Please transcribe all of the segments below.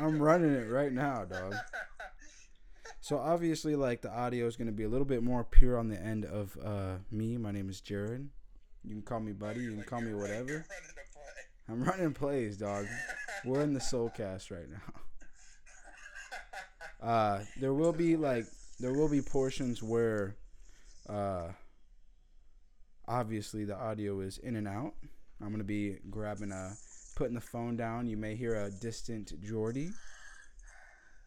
I'm running it right now, dog. So obviously, like the audio is gonna be a little bit more pure on the end of uh, me. My name is Jared. You can call me buddy. You can call me whatever. I'm running plays, dog. We're in the Soulcast right now. Uh, there will be like there will be portions where, uh, obviously the audio is in and out. I'm gonna be grabbing a, putting the phone down. You may hear a distant Jordy,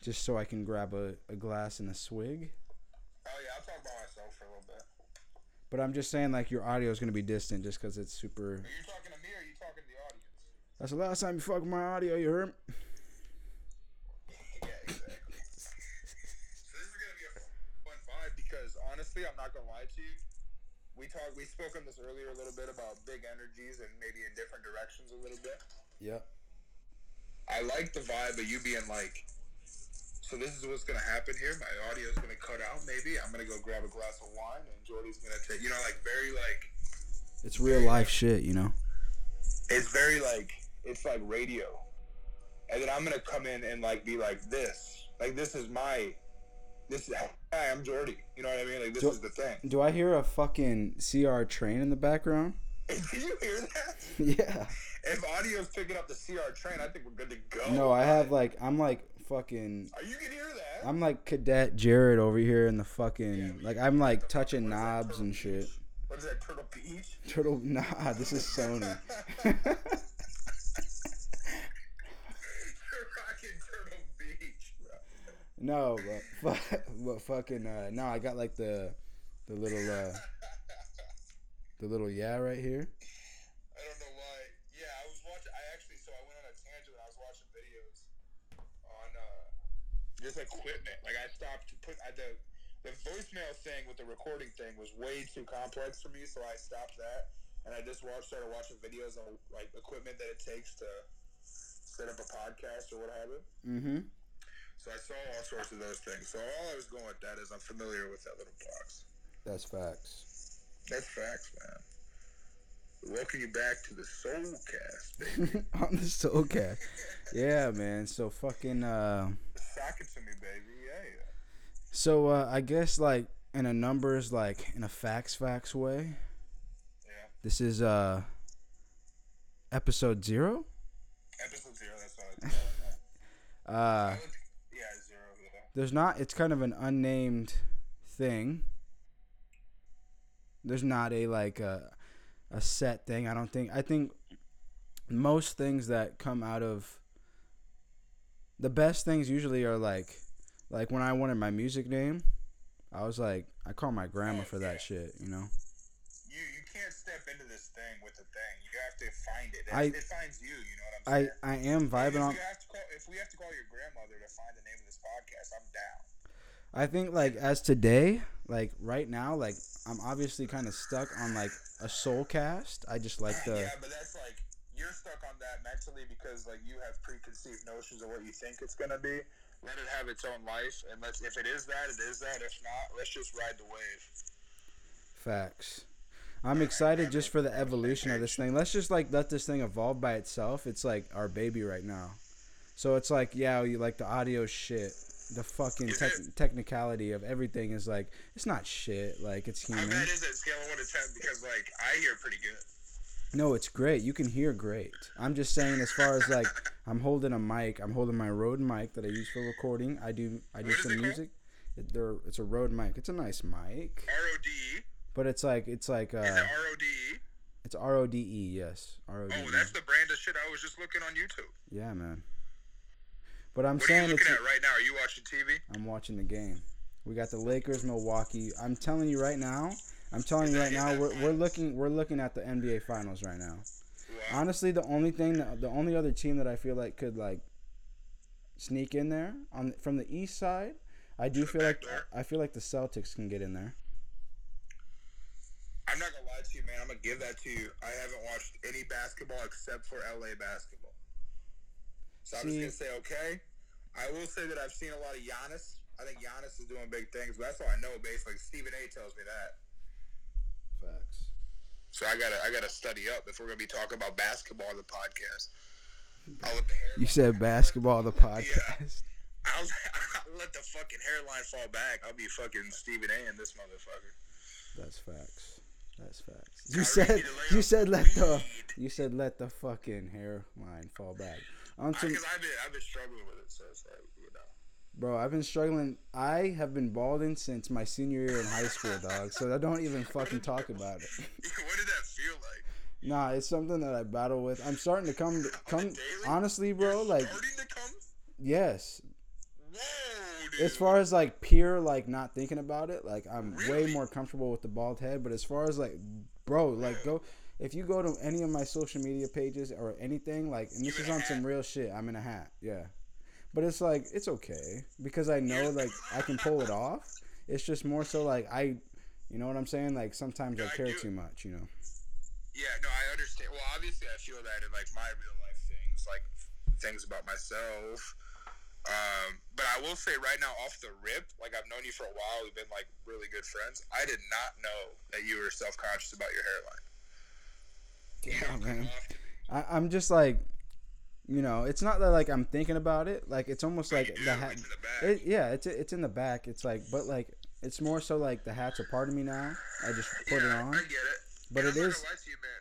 just so I can grab a, a glass and a swig. Oh yeah, I'll talk about myself for a little bit. But I'm just saying, like your audio is gonna be distant just because it's super. Are you talking to me or are you talking to the audience? That's the last time you fucked my audio. You heard? We talked, we spoke on this earlier a little bit about big energies and maybe in different directions a little bit. Yeah. I like the vibe of you being like, so this is what's gonna happen here. My audio's gonna cut out. Maybe I'm gonna go grab a glass of wine, and Jordy's gonna take, you know, like very like, It's real life shit, you know. it's very like, it's like radio. And then I'm gonna come in and like be like this, like this is my, this is hi, I'm Jordy. You know what I mean? Like this Jo- is the thing. Do I hear a fucking CR train in the background? Did you hear that? yeah. If audio's picking up the CR train, I think we're good to go. No, I have like I'm like fucking Are you can hear that? I'm like cadet Jared over here in the fucking like I'm like touching knobs and shit. What is that? Turtle Beach? Turtle nah, this is Sony. You're rocking Turtle Beach, bro. No, but, but fucking uh no, I got like the the little uh the little yeah right here. I don't know why. Yeah, I was watching. I actually, so I went on a tangent. And I was watching videos on uh, just equipment. Like I stopped to put I, the the voicemail thing with the recording thing was way too complex for me, so I stopped that. And I just watched, started watching videos on like equipment that it takes to set up a podcast or what have you. Mm-hmm. So I saw all sorts of those things. So all I was going with that is I'm familiar with that little box. That's facts. That's facts, man. Welcome you back to the Soulcast, baby. On the Soulcast. Yeah, man. So fucking uh Sock it to me, baby. Yeah, yeah. so uh I guess like in a numbers like in a facts facts way. Yeah. This is uh episode 0. Episode zero, that's what I thought. Uh I would- yeah, zero, yeah. There's not it's kind of an unnamed thing. There's not a like a a set thing. I don't think I think most things that come out of the best things usually are like like when I wanted my music name, I was like I call my grandma for that shit, you know. You you can't step into this thing with a thing. You have to find it. It, I- it finds you. You know what I'm saying? I I am if, vibing we on have to call, if we have to call your grandmother to find the name of this podcast, I'm down. I think like as today, like right now, like I'm obviously kind of stuck on like a soul cast. I just like the yeah, but that's like you're stuck on that mentally because like you have preconceived notions of what you think it's gonna be. Let it have its own life, and let's if it is that, it is that. If not, let's just ride the wave. facts. I'm excited just for the evolution of this thing. Let's just like let this thing evolve by itself. It's like our baby right now. So it's like yeah, you like the audio shit. The fucking it- technicality of everything is like it's not shit. Like it's How human. bad is it scale of one to ten? Because like I hear pretty good. No, it's great. You can hear great. I'm just saying, as far as like, I'm holding a mic. I'm holding my Rode mic that I use for recording. I do. I do What some music. It, there, it's a Rode mic. It's a nice mic, R O D E. but it's like it's like uh, Is it R O D E? it's R O D E. Yes, R O D E. Oh, that's the brand of shit I was just looking on YouTube. Yeah, man. But I'm What are you saying looking it's. at right now? Are you watching TV? I'm watching the game. We got the Lakers, Milwaukee. I'm telling you right now. I'm telling you right now. We're, we're looking. We're looking at the NBA Finals right now. Honestly, the only thing, that, the only other team that I feel like could like sneak in there on from the East side, I do feel like? I feel like the Celtics can get in there. I'm not gonna lie to you, man. I'm gonna give that to you. I haven't watched any basketball except for LA basketball. So I'm See- just gonna say okay. I will say that I've seen a lot of Giannis. I think Giannis is doing big things, but that's all I know. Basically, Stephen A. tells me that. Facts. So I gotta I gotta study up if we're gonna be talking about basketball on the podcast. I'll let the. You said basketball, the podcast. I'll, I'll let the fucking hairline fall back. I'll be fucking Stephen A. in this motherfucker. That's facts. That's facts. You said need to lay you said let the you said let the fucking hairline fall back. Because I've been I've been struggling with it, it's like uh, you know. bro, I've been struggling. I have been balding since my senior year in high school, dog. So I don't even fucking talk about it. what did that feel like? Nah, it's something that I battle with. I'm starting to come come honestly, bro. Like Starting to come. yes, Whoa, dude. as far as like pure like not thinking about it, like I'm way more comfortable with the bald head. But as far as like, bro, like go if you go to any of my social media pages or anything, like, and this is on some real shit. I'm in a hat, yeah. But it's like it's okay because I know like I can pull it off. It's just more so like I, you know what I'm saying? Like sometimes No, I I care do. too much, you know. Yeah, no, I understand. Well, obviously, I feel that in like my real life things, like things about myself. Um, but I will say right now, off the rip, like I've known you for a while, we've been like really good friends. I did not know that you were self conscious about your hairline. Yeah, man. off to me. I, I'm just like, you know, it's not that like I'm thinking about it. Like it's almost like do, the hat. the. It, yeah, it's it's in the back. It's like, but like it's more so like the hat's a part of me now. I just put it on. I get it. But And it I'm is- lie to you, man.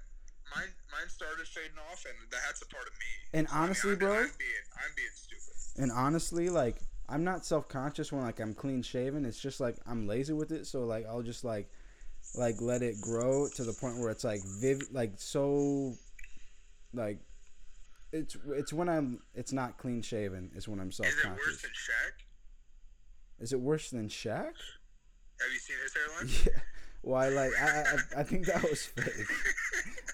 Mine, mine started fading off, and the hat's a part of me. And So, I mean, honestly, I'm, bro- I'm being, I'm being stupid. And honestly, like I'm not self conscious when like I'm clean shaven. It's just like I'm lazy with it. So like I'll just like like let it grow to the point where it's like viv like so like it's it's when I'm it's not clean shaven is when I'm self Is it worse conscious. than Shaq? Is it worse than Shaq? Have you seen his hairline? Yeah. Why like I, I I think that was fake.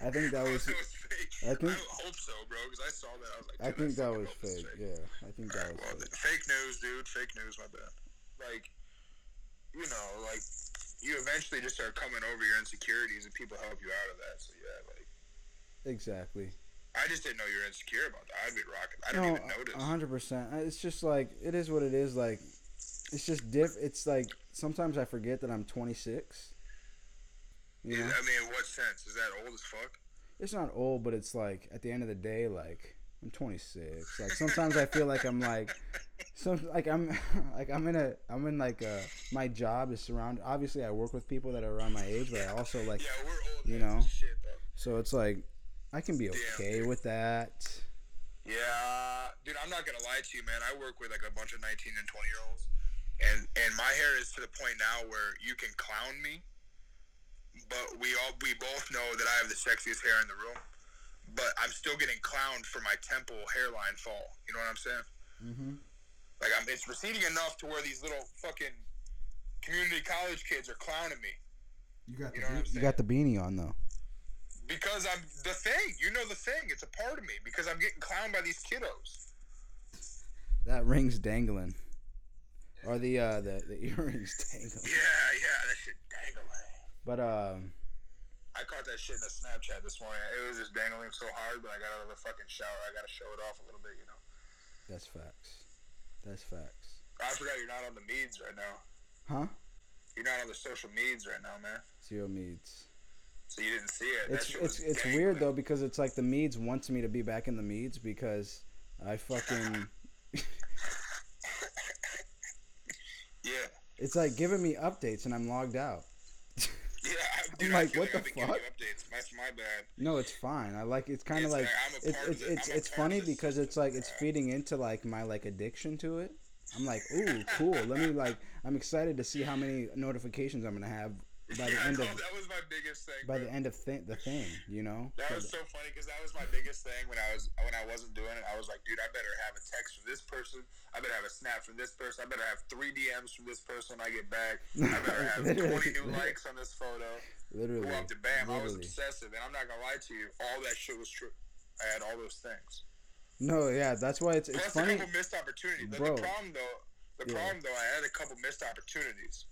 I think that was- was fake. I think- I hope so, bro, because I saw that. I was like, I think that was it's fake. Yeah, I think that Alright, was well, fake. fake news, dude. Fake news, my bad. Like, you know, like, you eventually just start coming over your insecurities and people help you out of that. So, yeah, like, Exactly. I just didn't know you were insecure about that. I'd be rocking. I don't No, even notice. a hundred percent. It's just like it is what it is. Like it's just diff. It's like sometimes I forget that I'm 26. You Is- know, I mean, in what sense? Is that old as fuck? it's not old, but it's like at the end of the day, like I'm 26. Like sometimes I feel like I'm like some like I'm like I'm in a I'm in like a my job is surrounded. Obviously, I work with people that are around my age, but I also like Yeah, you know. Shit, so it's like I can be okay dude. with that. Yeah, dude, I'm not gonna lie to you, man. I work with like a bunch of 19 and 20 year olds, and and my hair is to the point now where you can clown me, but we all we both know that I have the sexiest hair in the room, but I'm still getting clowned for my temple hairline fall. You know what I'm saying? hmm Like I'm, it's receding enough to where these little fucking community college kids are clowning me You got You know I'm you got the beanie on though. because I'm the thing. You know the thing. It's a part of me because I'm getting clowned by these kiddos. That ring's dangling. Or the uh the, the earrings dangling. Yeah, yeah, that shit dangling. But um I caught that shit in a Snapchat this morning. It was just dangling so hard, but I got out of the fucking shower. I gotta show it off a little bit, you know. that's facts. That's facts. I forgot you're not on the meds right now. Huh? You're not on the social meds right now, man. Zero meads. So you didn't see it. It's it's it's dangling. weird though because it's like the Meads wants me to be back in the Meads because I fucking Yeah, it's like giving me updates and I'm logged out. Yeah. I- Dude, I'm I like, what I've the fuck? updates. That's my bad. No, it's fine. I like it's kind of like like I'm it's it's it's, it's funny because it's like it's feeding into like my like addiction to it. I'm like, ooh, cool. Let me like I'm excited to see how many notifications I'm gonna have by the yeah, end of that was my biggest thing. by bro. the end of th- the thing, you know. That was so funny because that was my biggest thing when I was when I wasn't doing it. I was like, dude, I better have a text from this person. I better have a snap from this person. I better have three DMs from this person when I get back. I better have twenty new likes on this photo. Literally, Go up to bam. I was obsessive, and I'm not gonna lie to you. All that shit was true. I had all those things. No, yeah, that's why it's it's Plus funny. a couple missed opportunities. The, Bro. the problem though, the Yeah. problem though, I had a couple missed opportunities.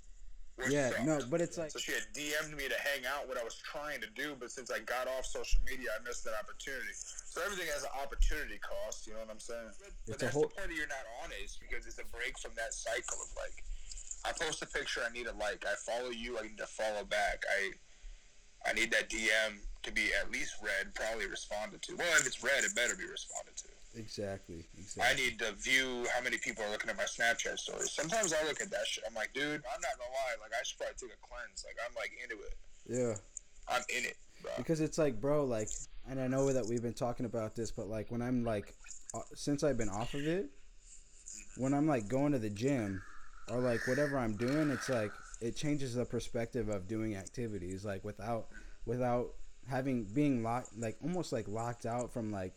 which Yeah, sucked. no, but it's like So she had DM'd me to hang out what I was trying to do, but since I got off social media, I missed that opportunity. So everything has an opportunity cost. You know what I'm saying? But, It's a that's whole- the part that you're not on it is because it's a break from that cycle of like, I post a picture, I need a like. I follow you, I need to follow back. I I need that DM to be at least read, probably responded to. Well, if it's read, it better be responded to. Exactly. Exactly. I need to view how many people are looking at my Snapchat stories. Sometimes I look at that shit. I'm like, dude, I'm not gonna lie. Like, I should probably take a cleanse. Like, I'm like into it. Yeah. I'm in it, bro. Because it's like, bro, like, and I know that we've been talking about this, but like when I'm like, uh, since I've been off of it, when I'm like going to the gym or like whatever I'm doing, it's like it changes the perspective of doing activities like without without having being locked like almost like locked out from like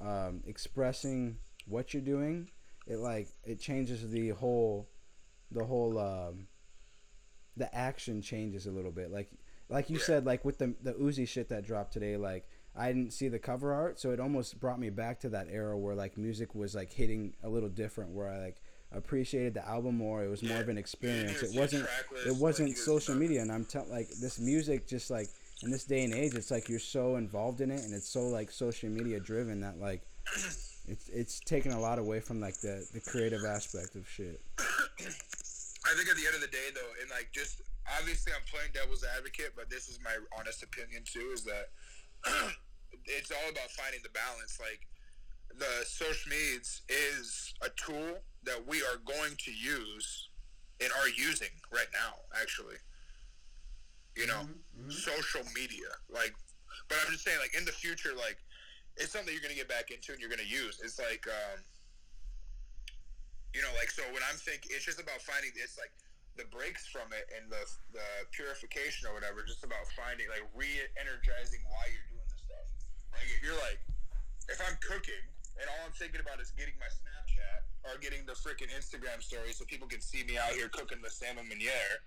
um, expressing what you're doing. It like it changes the whole the whole um, the action changes a little bit. Like like you Yeah. said, like with the the Uzi shit that dropped today, like I didn't see the cover art, so it almost brought me back to that era where like music was like hitting a little different, where I like appreciated the album more. It was more Yeah. of an experience. It wasn't it wasn't here's social media, and I'm telling like this music just like in this day and age, it's like you're so involved in it, and it's so like social media driven that like it's it's taken a lot away from like the the creative aspect of shit. I think at the end of the day, though, and like just obviously, I'm playing devil's advocate, but this is my honest opinion too. Is that it's all about finding the balance. Like the social medias is a tool that we are going to use and are using right now, actually. You know, social media, like, but I'm just saying, like, in the future, like, it's something you're gonna get back into and you're gonna use. It's like, um, you know, like so when I'm thinking, it's just about finding it's like the breaks from it and the the purification or whatever. Just about finding like re-energizing why you're doing this stuff. Like if you're like, if I'm cooking and all I'm thinking about is getting my Snapchat or getting the freaking Instagram story so people can see me out here cooking the salmon meuniere.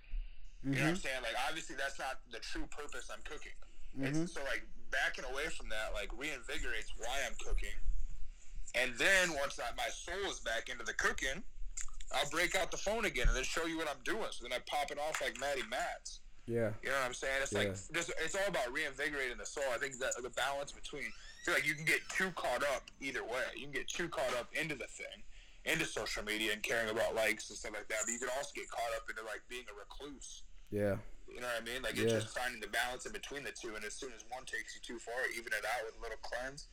You know what I'm mm-hmm. saying? Like obviously that's not the true purpose I'm cooking. It's, mm-hmm. so like backing away from that like reinvigorates why I'm cooking. And then once I, my soul is back into the cooking, I'll break out the phone again and then show you what I'm doing. So then I pop it off like Matty Mats. Yeah. You know what I'm saying? It's like just, it's all about reinvigorating the soul. I think that the balance between feel like you can get too caught up either way. You can get too caught up into the thing, into social media and caring about likes and stuff like that. But you can also get caught up into like being a recluse. Yeah. You know what I mean? Like Yeah. it's just finding the balance in between the two. And as soon as one takes you too far, even it out with a little cleanse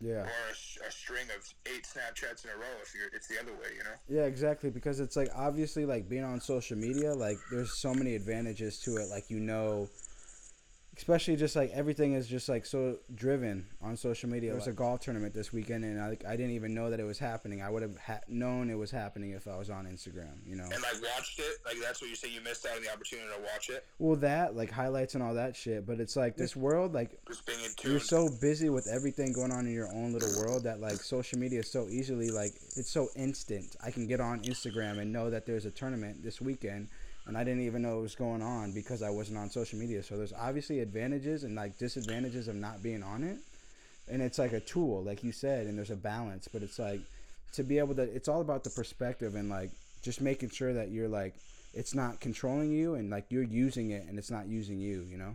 Yeah. or a, a string of eight Snapchats in a row if you're it's the other way. You know? Yeah, exactly. Because it's like obviously like being on social media, like there's so many advantages to it. Like you know, especially just like everything is just like so driven on social media. There was a golf tournament this weekend, and I like I didn't even know that it was happening. I would have ha- known it was happening if I was on Instagram. You know. And like watched it. Like that's what you say. You missed out on the opportunity to watch it. Well, that like highlights and all that shit. But it's like this world, like Just being in tune. you're so busy with everything going on in your own little world that like social media is so easily like it's so instant. I can get on Instagram and know that there's a tournament this weekend and I didn't even know it was going on because I wasn't on social media. So there's obviously advantages and like disadvantages of not being on it. And it's like a tool, like you said, and there's a balance, but it's like to be able to it's all about the perspective and like just making sure that you're like it's not controlling you and like you're using it and it's not using you, you know?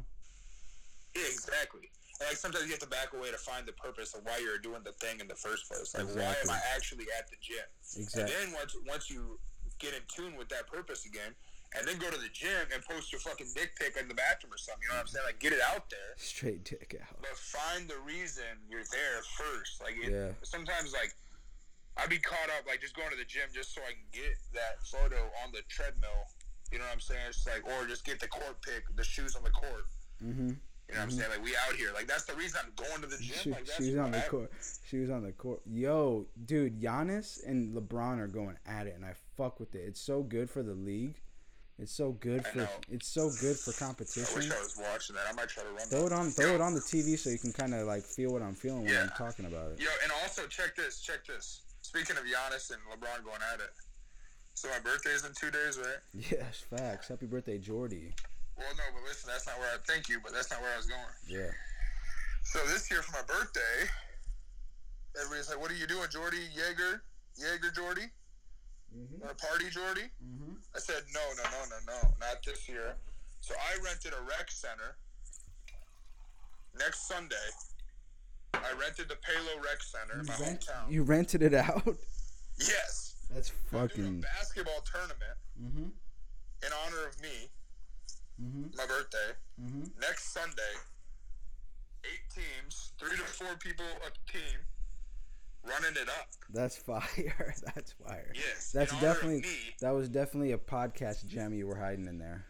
Yeah, exactly. And, like sometimes you have to back away to find the purpose of why you're doing the thing in the first place. Like why am I actually at the gym? Exactly. And then once once you get in tune with that purpose again, and then go to the gym and post your fucking dick pic in the bathroom or something. You know what I'm saying? Like get it out there. Straight dick out. But find the reason you're there first. Like it, Yeah. sometimes like I'd be caught up like just going to the gym just so I can get that photo on the treadmill. You know what I'm saying? It's like or just get the court pic, the shoes on the court. Mm-hmm. You know what I'm saying? Like we out here. Like that's the reason I'm going to the gym. She, like that's she was on the court. She was on the court. Yo, dude, Giannis and LeBron are going at it, and I fuck with it. It's so good for the league. It's so good for. It's so good for I competition. wish I was watching that. I might try to run. Throw that. it on. Throw it on the TV so you can kind of like feel what I'm feeling when I'm talking about it. Yo, and also check this. Check this. Speaking of Giannis and LeBron going at it. So my birthday's in two days, right? Yes, facts. Happy birthday, Jordy. Well, no, but listen, that's not where I thank you, but that's not where I was going. Yeah. So this year for my birthday, everybody's like, "What are you doing, Jordy? Jaeger, Jaeger, Jordy? Mm-hmm. Want a party, Jordy?" Mm-hmm. I said, "No, no, no, no, no, not this year." So I rented a rec center next Sunday. I rented the Palo Rec Center in my hometown. You rented it out. yes, That's fucking. a basketball tournament Mm-hmm. in honor of me, Mm-hmm. my birthday, Mm-hmm. next Sunday. Eight teams, three to four people a team. Running it up. That's fire. That's fire. Yes. That's in honor of definitely me. that was definitely a podcast gem you were hiding in there.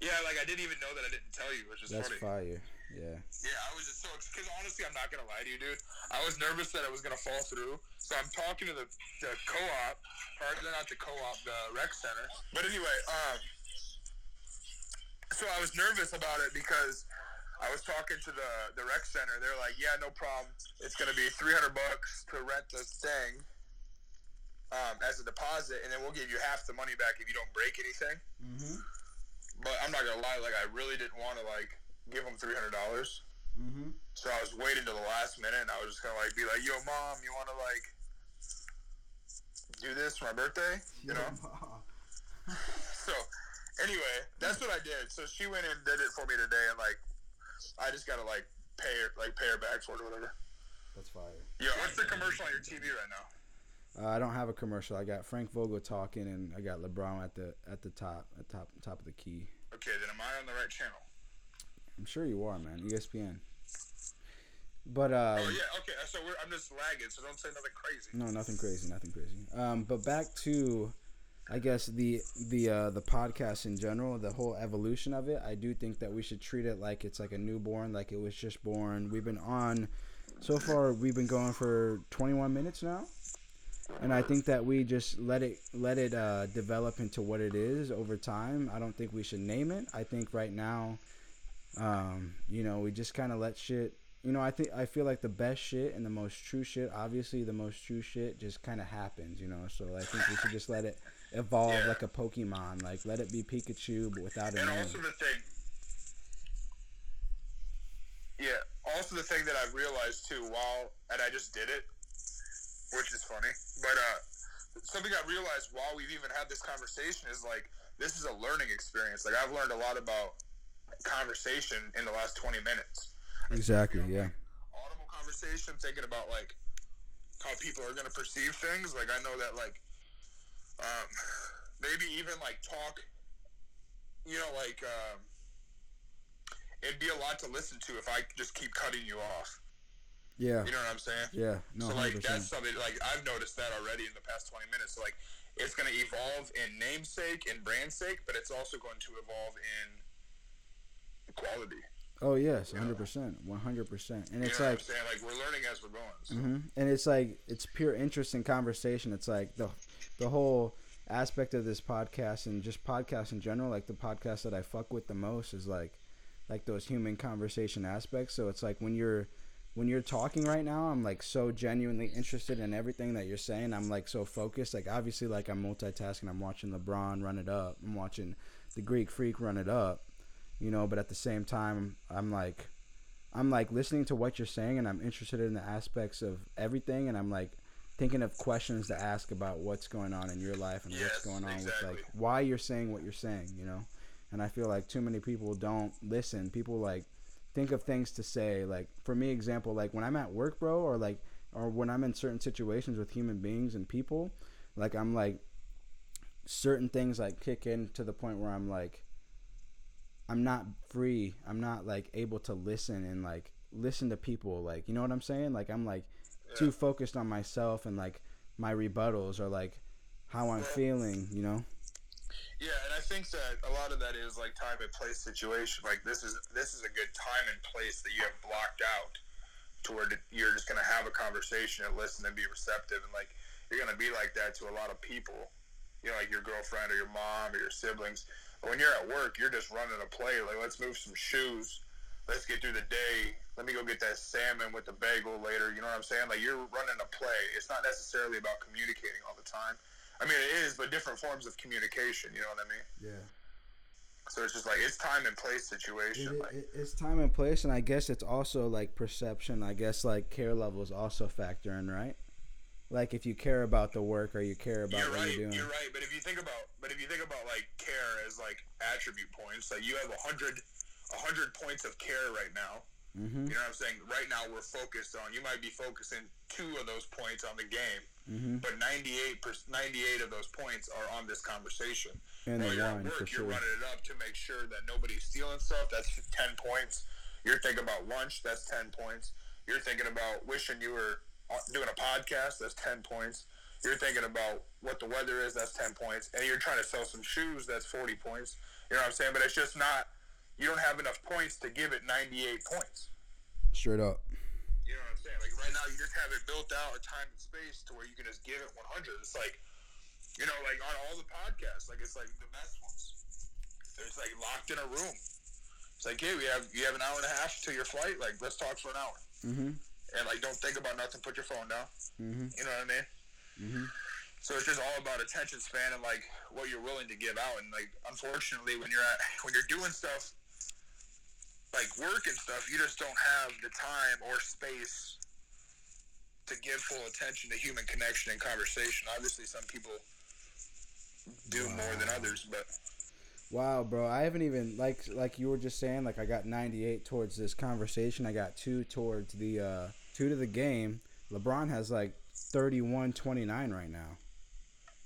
Yeah, like I didn't even know that I didn't tell you, which is That's funny. fire. Yeah. Yeah, I was just so because honestly, I'm not gonna lie to you, dude. I was nervous that it was gonna fall through, so I'm talking to the, the co-op, or not the co-op, the rec center. But anyway, um, so I was nervous about it because I was talking to the the rec center. They're like, "Yeah, no problem. It's gonna be 300 bucks to rent the thing." Um, as a deposit, and then we'll give you half the money back if you don't break anything. Mhm. But I'm not gonna lie, like I really didn't want to like give them three hundred dollars. Mhm. So I was waiting till the last minute, and I was just gonna like be like, "Yo, mom, you want to like do this for my birthday?" You know. So anyway, that's what I did. So she went and did it for me today, and like I just gotta like pay her like pay her back for it or whatever. That's fire. Yeah, what's the commercial on your TV right now? Uh, I don't have a commercial. I got Frank Vogel talking, and I got LeBron at the at the top, at top top of the key. Okay, then am I on the right channel? I'm sure you are, man. ESPN. But um, oh yeah, okay. So we're, I'm just lagging, so don't say nothing crazy. no, nothing crazy, nothing crazy. Um, but back to, I guess the the uh, the podcast in general, the whole evolution of it. I do think that we should treat it like it's like a newborn, like it was just born. We've been on, so far we've been going for 21 minutes now. and I think that we just let it let it uh, develop into what it is over time. I don't think we should name it. I think right now, um, you know, we just kind of let shit. You know, I think I feel like the best shit and the most true shit. Obviously, the most true shit just kind of happens. You know, so I think we should just let it evolve Yeah. like a Pokemon. Like let it be Pikachu, but without a And name. also the thing, yeah. Also the thing that I've realized too, while and I just did it, which is funny, but uh, something I realized while we've even had this conversation is like this is a learning experience. Like I've learned a lot about conversation in the last twenty minutes. Exactly. Yeah. Audible conversation, thinking about like how people are gonna perceive things. Like I know that like um, maybe even like talk you know, like um, it'd be a lot to listen to if I just keep cutting you off. Yeah. You know what I'm saying? Yeah. No. so like that's something like I've noticed that already in the past 20 minutes. So like it's going to evolve in namesake and brand sake, but it's also going to evolve in quality. Oh yes, hundred percent, one hundred percent. And You it's know like what I'm saying? Like we're learning as we're going. So. hmm And it's like it's pure interest in conversation. It's like the the whole aspect of this podcast and just podcasts in general. Like the podcast that I fuck with the most is like like those human conversation aspects. So it's like when you're when you're talking right now, I'm like so genuinely interested in everything that you're saying. I'm like so focused. Like obviously, like I'm multitasking. I'm watching LeBron run it up. I'm watching the Greek Freak run it up. You know, but at the same time, I'm like I'm like listening to what you're saying and I'm interested in the aspects of everything and I'm like thinking of questions to ask about what's going on in your life and what's going on with like why you're saying what you're saying, you know? And I feel like too many people don't listen. People like think of things to say like for me example like when I'm at work, bro, or like or when I'm in certain situations with human beings and people, like I'm like certain things like kick in to the point where I'm like I'm not free. I'm not like able to listen and like listen to people. Like you know what I'm saying? Like I'm like too focused on myself and like my rebuttals or like how I'm Well- feeling. You know? Yeah, and I think that a lot of that is like time and place situation. Like this is this is a good time and place that you have blocked out to where you're just gonna have a conversation and listen and be receptive, and like you're gonna be like that to a lot of people. You know, like your girlfriend or your mom or your siblings. But when you're at work, you're just running a play. Like let's move some shoes. Let's get through the day. Let me go get that salmon with the bagel later. You know what I'm saying? Like you're running a play. It's not necessarily about communicating all the time. I mean, it is, but different forms of communication. You know what I mean? Yeah. So it's just like it's time and place situation. like, it's time and place, and I guess it's also like perception. I guess like care levels also factor in, right? Like if you care about the work or you care about you're what right. you're doing. You're right. But if you think about, but if you think about like care as like attribute points, like you have a hundred, a hundred points of care right now. Mm-hmm. You know what I'm saying? Right now we're focused on. You might be focusing two of those points on the game, Mm-hmm. but 98 per, 98 of those points are on this conversation. And While you're at work, you're running it up to make sure that nobody's stealing stuff. That's 10 points. You're thinking about lunch. That's 10 points. You're thinking about wishing you were uh, doing a podcast, that's ten points. You're thinking about what the weather is, that's ten points, and you're trying to sell some shoes, that's forty points. You know what I'm saying? But it's just not. You don't have enough points to give it 98 points. Straight up. You know what I'm saying? Like right now, you just have it built out a time and space to where you can just give it 100. It's like, you know, like on all the podcasts, like it's like the best ones. It's like locked in a room. It's like, hey, we have you have an hour and a half to your flight. Like, let's talk for an hour. Mm-hmm. And like, don't think about nothing. Put your phone down. Mm-hmm. You know what I mean? Mm-hmm. So it's just all about attention span and like what you're willing to give out. And like, unfortunately, when you're at when you're doing stuff like work and stuff, you just don't have the time or space to give full attention to human connection and conversation. Obviously, some people do wow. more than others, but wow, bro, I haven't even like like you were just saying. Like I got 98 towards this conversation. I got two towards the uh, two to the game. LeBron has like 31 29 right now.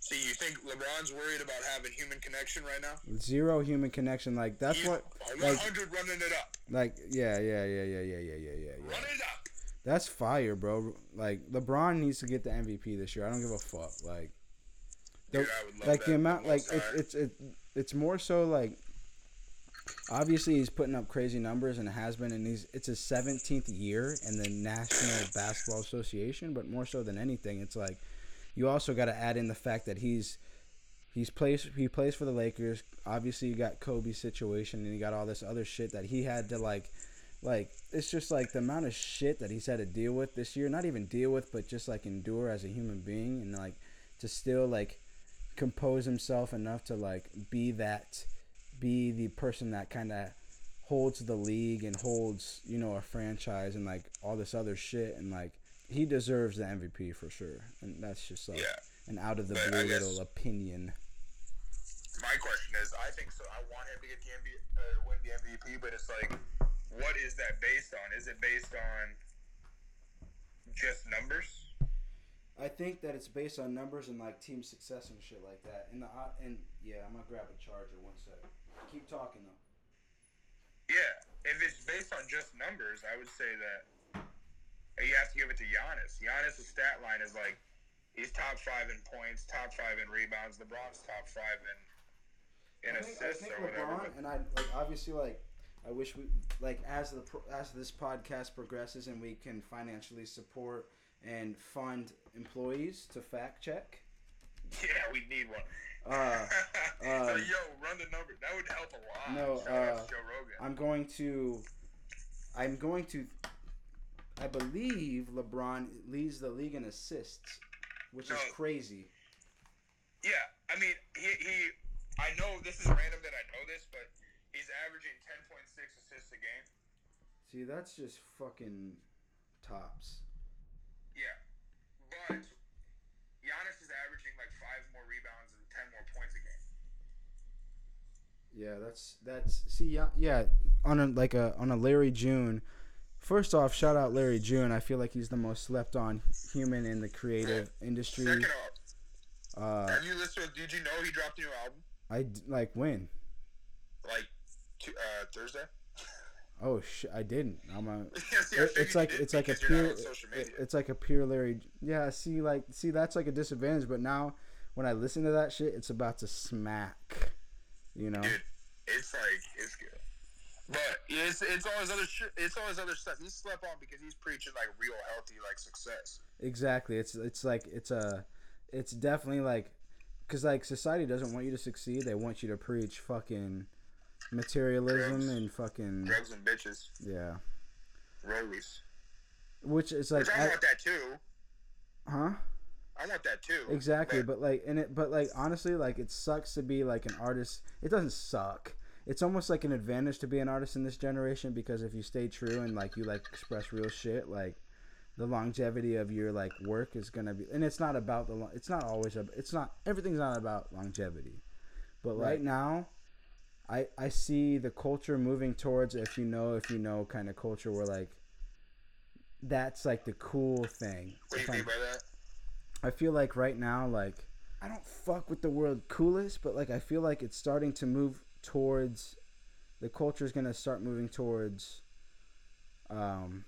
See, you think LeBron's worried about having human connection right now? Zero human connection. Like that's He's what. 100 like, running it up. Like yeah, yeah, yeah, yeah, yeah, yeah, yeah, yeah. Run it up. That's fire, bro. Like LeBron needs to get the MVP this year. I don't give a fuck. Like, the, Dude, like the amount, like it's it's it, it's more so like. Obviously, he's putting up crazy numbers and has been, and he's it's his seventeenth year in the National Basketball Association. But more so than anything, it's like you also got to add in the fact that he's he's plays he plays for the Lakers. Obviously, you got Kobe's situation, and you got all this other shit that he had to like. Like it's just like the amount of shit that he's had to deal with this year. Not even deal with, but just like endure as a human being, and like to still like compose himself enough to like be that, be the person that kind of holds the league and holds you know a franchise and like all this other shit and like he deserves the MVP for sure, and that's just like yeah. an out of the blue little opinion. My question is, I think so. I want him to get the MVP, uh, win the MVP, but it's like, what is that based on? Is it based on just numbers? I think that it's based on numbers and like team success and shit like that. And the and yeah, I'm gonna grab a charger one second. Keep talking though. Yeah, if it's based on just numbers, I would say that you have to give it to Giannis. Giannis' stat line is like he's top five in points, top five in rebounds. LeBron's top five in in I think, assists I think or whatever. LeBron, and I like obviously like I wish we like as the as this podcast progresses and we can financially support and fund employees to fact check. Yeah, we need one. Uh, so, um, yo, run the number. That would help a lot. No, uh, I'm going to. I'm going to I believe LeBron leads the league in assists, which no. is crazy. Yeah, I mean, he, he, I know this is random that I know this, but he's averaging 10.6 assists a game. See, that's just fucking tops. Yeah, but Giannis is averaging like five more rebounds and 10 more points a game. Yeah, that's that's see yeah, yeah on a like a on a Larry June First off, shout out Larry June. I feel like he's the most slept on human in the creative industry. Second off, uh, have you listened? Did you know he dropped a new album? I like when? Like uh, Thursday. Oh sh! I didn't. I'm a. see, it, it's like it's like a pure. It, it's like a pure Larry. Yeah. See, like, see, that's like a disadvantage. But now, when I listen to that shit, it's about to smack. You know. Dude, it's like it's good. But it's it's all his other sh- it's all his other stuff. He slept on because he's preaching like real healthy like success. Exactly. It's it's like it's a it's definitely like because like society doesn't want you to succeed. They want you to preach fucking materialism drugs. and fucking drugs and bitches. Yeah. Rollies. Which is like Which I, I want that too. Huh? I want that too. Exactly, but, but like and it but like honestly like it sucks to be like an artist. It doesn't suck it's almost like an advantage to be an artist in this generation because if you stay true and like you like express real shit, like the longevity of your like work is gonna be. And it's not about the. It's not always. A, it's not everything's not about longevity, but right, right now. I, I see the culture moving towards if you know if you know kind of culture where like that's like the cool thing. What do you mean by that? I feel like right now like I don't fuck with the world coolest, but like I feel like it's starting to move towards the culture is going to start moving towards um,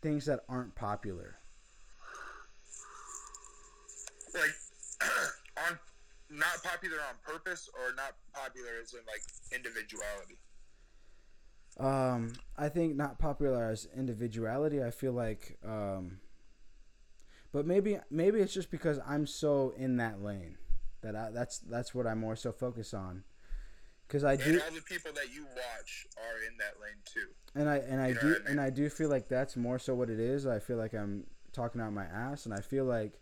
things that aren't popular. like on not popular on purpose or not popular as in like individuality. Um, I think not popular as individuality. I feel like, um, but maybe maybe it's just because I'm so in that lane that I, that's that's what I'm more so focused on. Because I And do, all the people that you watch are in that lane too. and I and I You know do I mean? and I do feel like that's more so what it is. I feel like I'm talking out my ass, and I feel like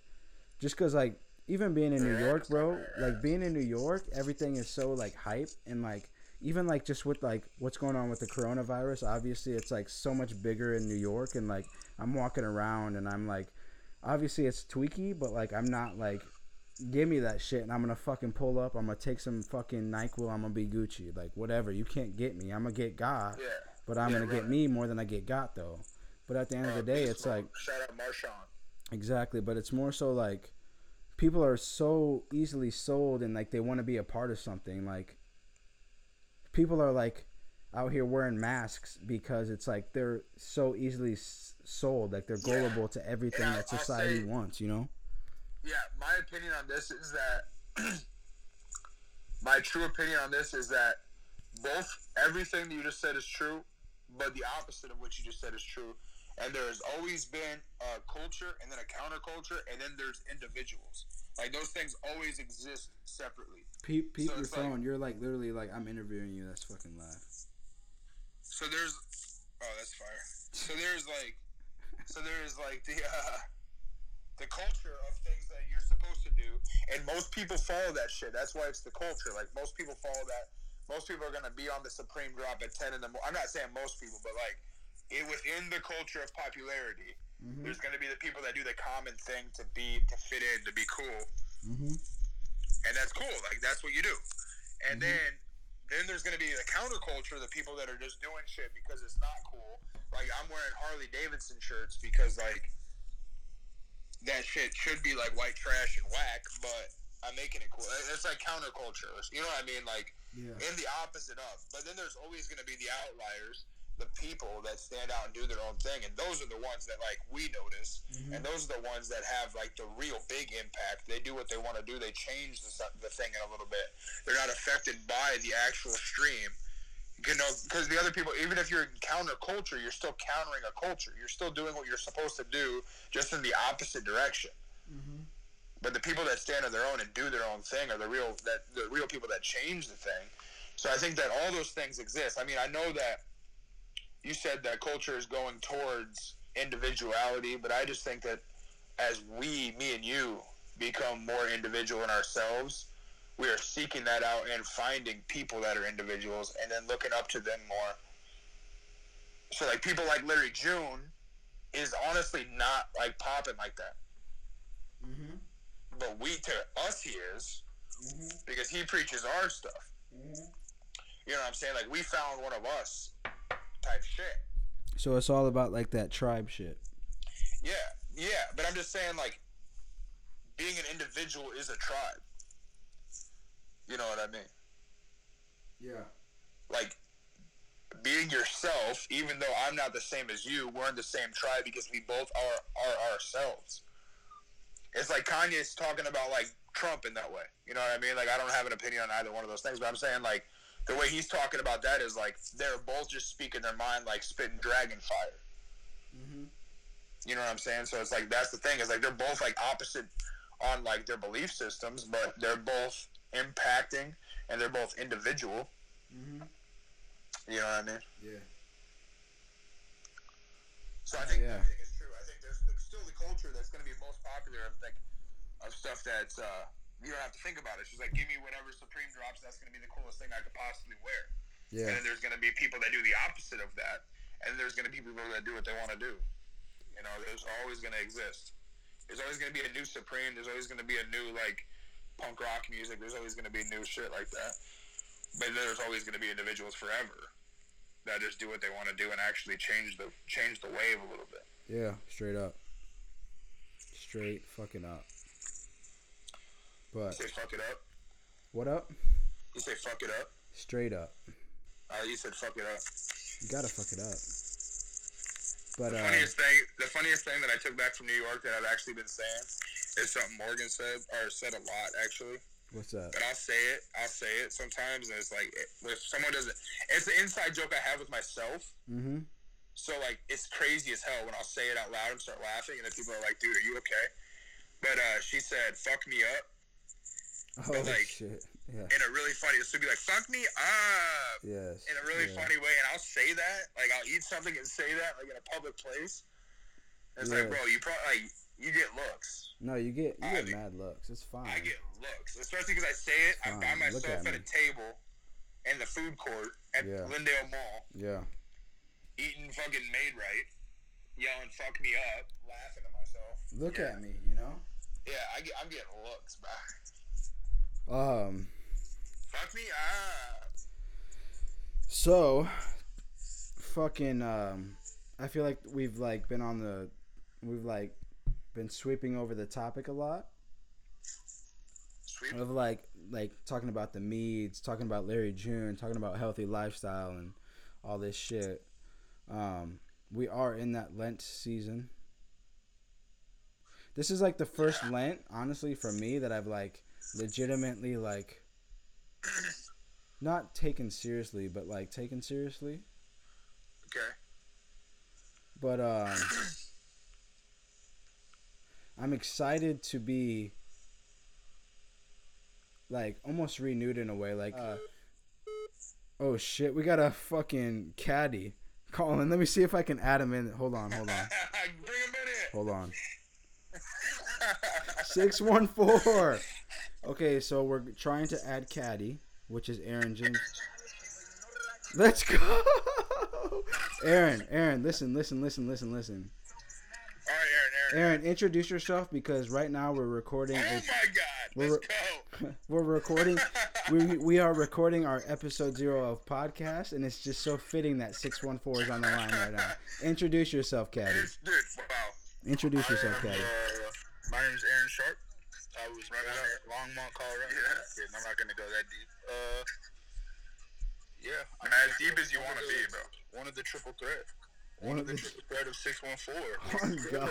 just because like even being in New York, bro, like being in New York, everything is so like hype and like even like just with like what's going on with the coronavirus. Obviously, it's like so much bigger in New York, and like I'm walking around and I'm like, obviously it's tweaky, but like I'm not like. Give me that shit, and I'm gonna fucking pull up. I'm gonna take some fucking Nyquil. I'm gonna be Gucci, like whatever. You can't get me. I'm gonna get God. Yeah. But I'm Yeah, gonna get me more than I get got though. But at the end of the Uh, day, it's like shout out Marshawn. exactly. But it's more so like people are so easily sold and like they want to be a part of something. Like people are like out here wearing masks because it's like they're so easily sold. Like they're Yeah. gullible to everything I- that society say- wants. You know. Yeah, my opinion on this is that my true opinion on this is that both everything that you just said is true, but the opposite of what you just said is true. And there has always been a culture and then a counterculture, and then there's individuals. Like those things always exist separately. Peep, peep So your it's like- phone. You're like literally like I'm interviewing you. That's fucking live. So there's, oh, that's fire. So there's like, so there's like the uh, the culture of things that you're supposed to do, and most people follow that shit. That's why it's the culture. Like most people follow that. Most people are gonna be on the supreme drop at ten in the morning. I'm not saying most people, but like it within the culture of popularity, Mhm. there's gonna be the people that do the common thing to be to fit in, to be cool, Mhm. and that's cool. Like that's what you do. And Mhm. then then there's gonna be the counterculture, the people that are just doing shit because it's not cool. Like I'm wearing Harley Davidson shirts because like that shit should be like white trash and whack, but I'm making it cool. It's like counterculture. You know what I mean? Like Yeah. in the opposite of. But then there's always going to be the outliers, the people that stand out and do their own thing, and those are the ones that like we notice, Mhm. and those are the ones that have like the real big impact. They do what they want to do. They change the, the thing in a little bit. They're not affected by the actual stream. You know, because the other people, even if you're in counterculture, you're still countering a culture. You're still doing what you're supposed to do, just in the opposite direction. Mhm. But the people that stand on their own and do their own thing are the real that the real people that change the thing. So I think that all those things exist. I mean, I know that you said that culture is going towards individuality, but I just think that as we, me and you, become more individual in ourselves, we are seeking that out and finding people that are individuals and then looking up to them more. So like people like Larry June is honestly not like popping like that Mhm. but we to us he is Mhm. because he preaches our stuff. Mhm. You know what I'm saying? Like we found one of us type shit. So it's all about like that tribe shit. Yeah, yeah. But I'm just saying like being an individual is a tribe. You know what I mean? Yeah. Like being yourself, even though I'm not the same as you, we're in the same tribe because we both are are ourselves. It's like Kanye's talking about like Trump in that way. You know what I mean? Like I don't have an opinion on either one of those things, but I'm saying like the way he's talking about that is like they're both just speaking their mind, like spitting dragon fire. Mhm. You know what I'm saying? So it's like that's the thing It's like they're both like opposite on like their belief systems, but they're both impacting and they're both individual. Mhm. You know what I mean? Yeah. So I think Yeah. everything is true. I think there's, still the culture that's going to be most popular of like of stuff that's uh, you don't have to think about it. She's like give me whatever Supreme drops. That's going to be the coolest thing I could possibly wear. Yeah. And then there's going to be people that do the opposite of that, and there's going to be people that do what they want to do. You know, there's always going to exist. There's always going to be a new Supreme. There's always going to be a new like punk rock music. There's always going to be new shit like that. But there's always going to be individuals forever that just do what they want to do and actually change the change the wave a little bit. Yeah. Straight up. Straight fucking up. But You say fuck it up. what up? You say fuck it up. Straight up. Uh, you said fuck it up. You gotta fuck it up. But The uh, thing, the funniest thing that I took back from New York that I've actually been saying It's something Morgan said or said a lot actually. What's that? But I'll say it. I'll say it sometimes, and it's like if someone doesn't. It's an inside joke I have with myself. Mm-hmm. So like it's crazy as hell when I'll say it out loud and start laughing, and then people are like, "Dude, are you okay?" But uh, she said, "Fuck me up." Oh But, like, shit. Yeah. in a really funny. This would be like "fuck me up" Yes. in a really yeah. funny way, and I'll say that. Like I'll eat something and say that like in a public place. And it's like, bro, you probably like you get looks. No, you get you I get mad looks. It's fine. I get looks, especially because I say it. I'm by myself at at, a table in the food court at Yeah. Glendale Mall, Yeah. eating fucking made right, yelling "fuck me up," laughing to myself. Look Yeah. at me, you know. Yeah, I get, I'm getting looks back. Um. Fuck me up. So, fucking. Um, I feel like we've like been on the, we've like, been sweeping over the topic a lot Sweet. of like like talking about the meads, talking about Larry June, talking about healthy lifestyle and all this shit. Um, we are in that Lent season. This is like the first Lent, honestly, for me that I've like legitimately like not taken seriously, but like taken seriously. Okay. But um I'm excited to be like almost renewed in a way like uh, Oh shit, we got a fucking caddy. calling. let me see if I can add him in. Hold on, hold on. Bring him in Hold on. 614. Okay, so we're trying to add caddy, which is Aaron James. Let's go. Aaron, Aaron, listen, listen, listen, listen, listen. All right, Aaron. Aaron. Aaron, introduce yourself because right now we're recording Oh a my God. We're- Let's go. we're recording we we are recording our episode zero of podcast and it's just so fitting that 614 is on the line right now introduce yourself caddy Dude, wow. introduce yourself am, caddy uh, my name is Aaron Sharp. I was born in Longmont, Colorado. Yeah. Kidding, I'm not gonna go that deep. Uh, yeah. I mean, as deep as you want to be, bro. One of the triple threat. One of the triple threat of six one four. oh god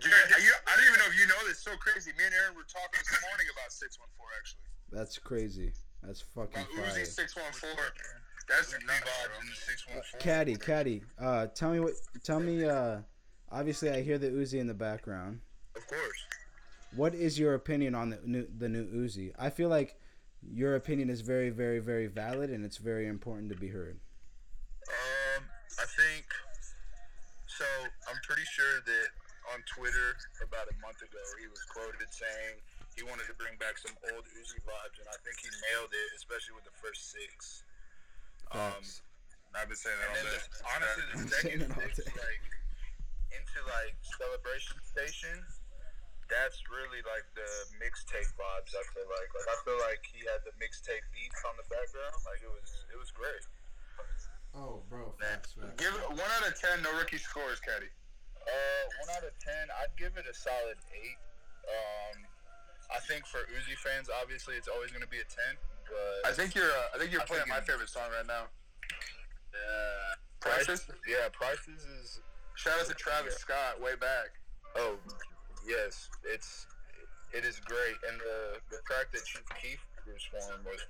Jared, you, I don't even know if you know this. So crazy. Me and Aaron were talking this morning about six one four actually. that's crazy that's fucking About fire Uzi six one four. That's nuts, bro. Six one four. caddy caddy uh tell me what tell me uh obviously i hear the uzi in the background Of course. what is your opinion on the new the new uzi i feel like your opinion is very very very valid and it's very important to be heard Um, I think so. I'm pretty sure that on Twitter about a month ago, he was quoted saying he wanted to bring back some old Uzi vibes, and I think he nailed it, especially with the first six. Um, I've been saying that And all then day. the, honestly, the second it all six, like into like celebration station, that's really like the mixtape vibes. I feel like, like I feel like he had the mixtape beats on the background. Like it was, it was great. Oh, bro, facts, facts. Give it one out of ten. No rookie scores, Caddy. Uh, one out of ten, I'd give it a solid eight. Um, I think for Uzi fans, obviously, it's always going to be a ten. But I think you're. Uh, I think you're I playing think my it- favorite song right now. uh, Prices. yeah, prices is Shout out to Travis Scott, way back. Oh, yes, it's it is great, and the the track that Chief Keef produced for him was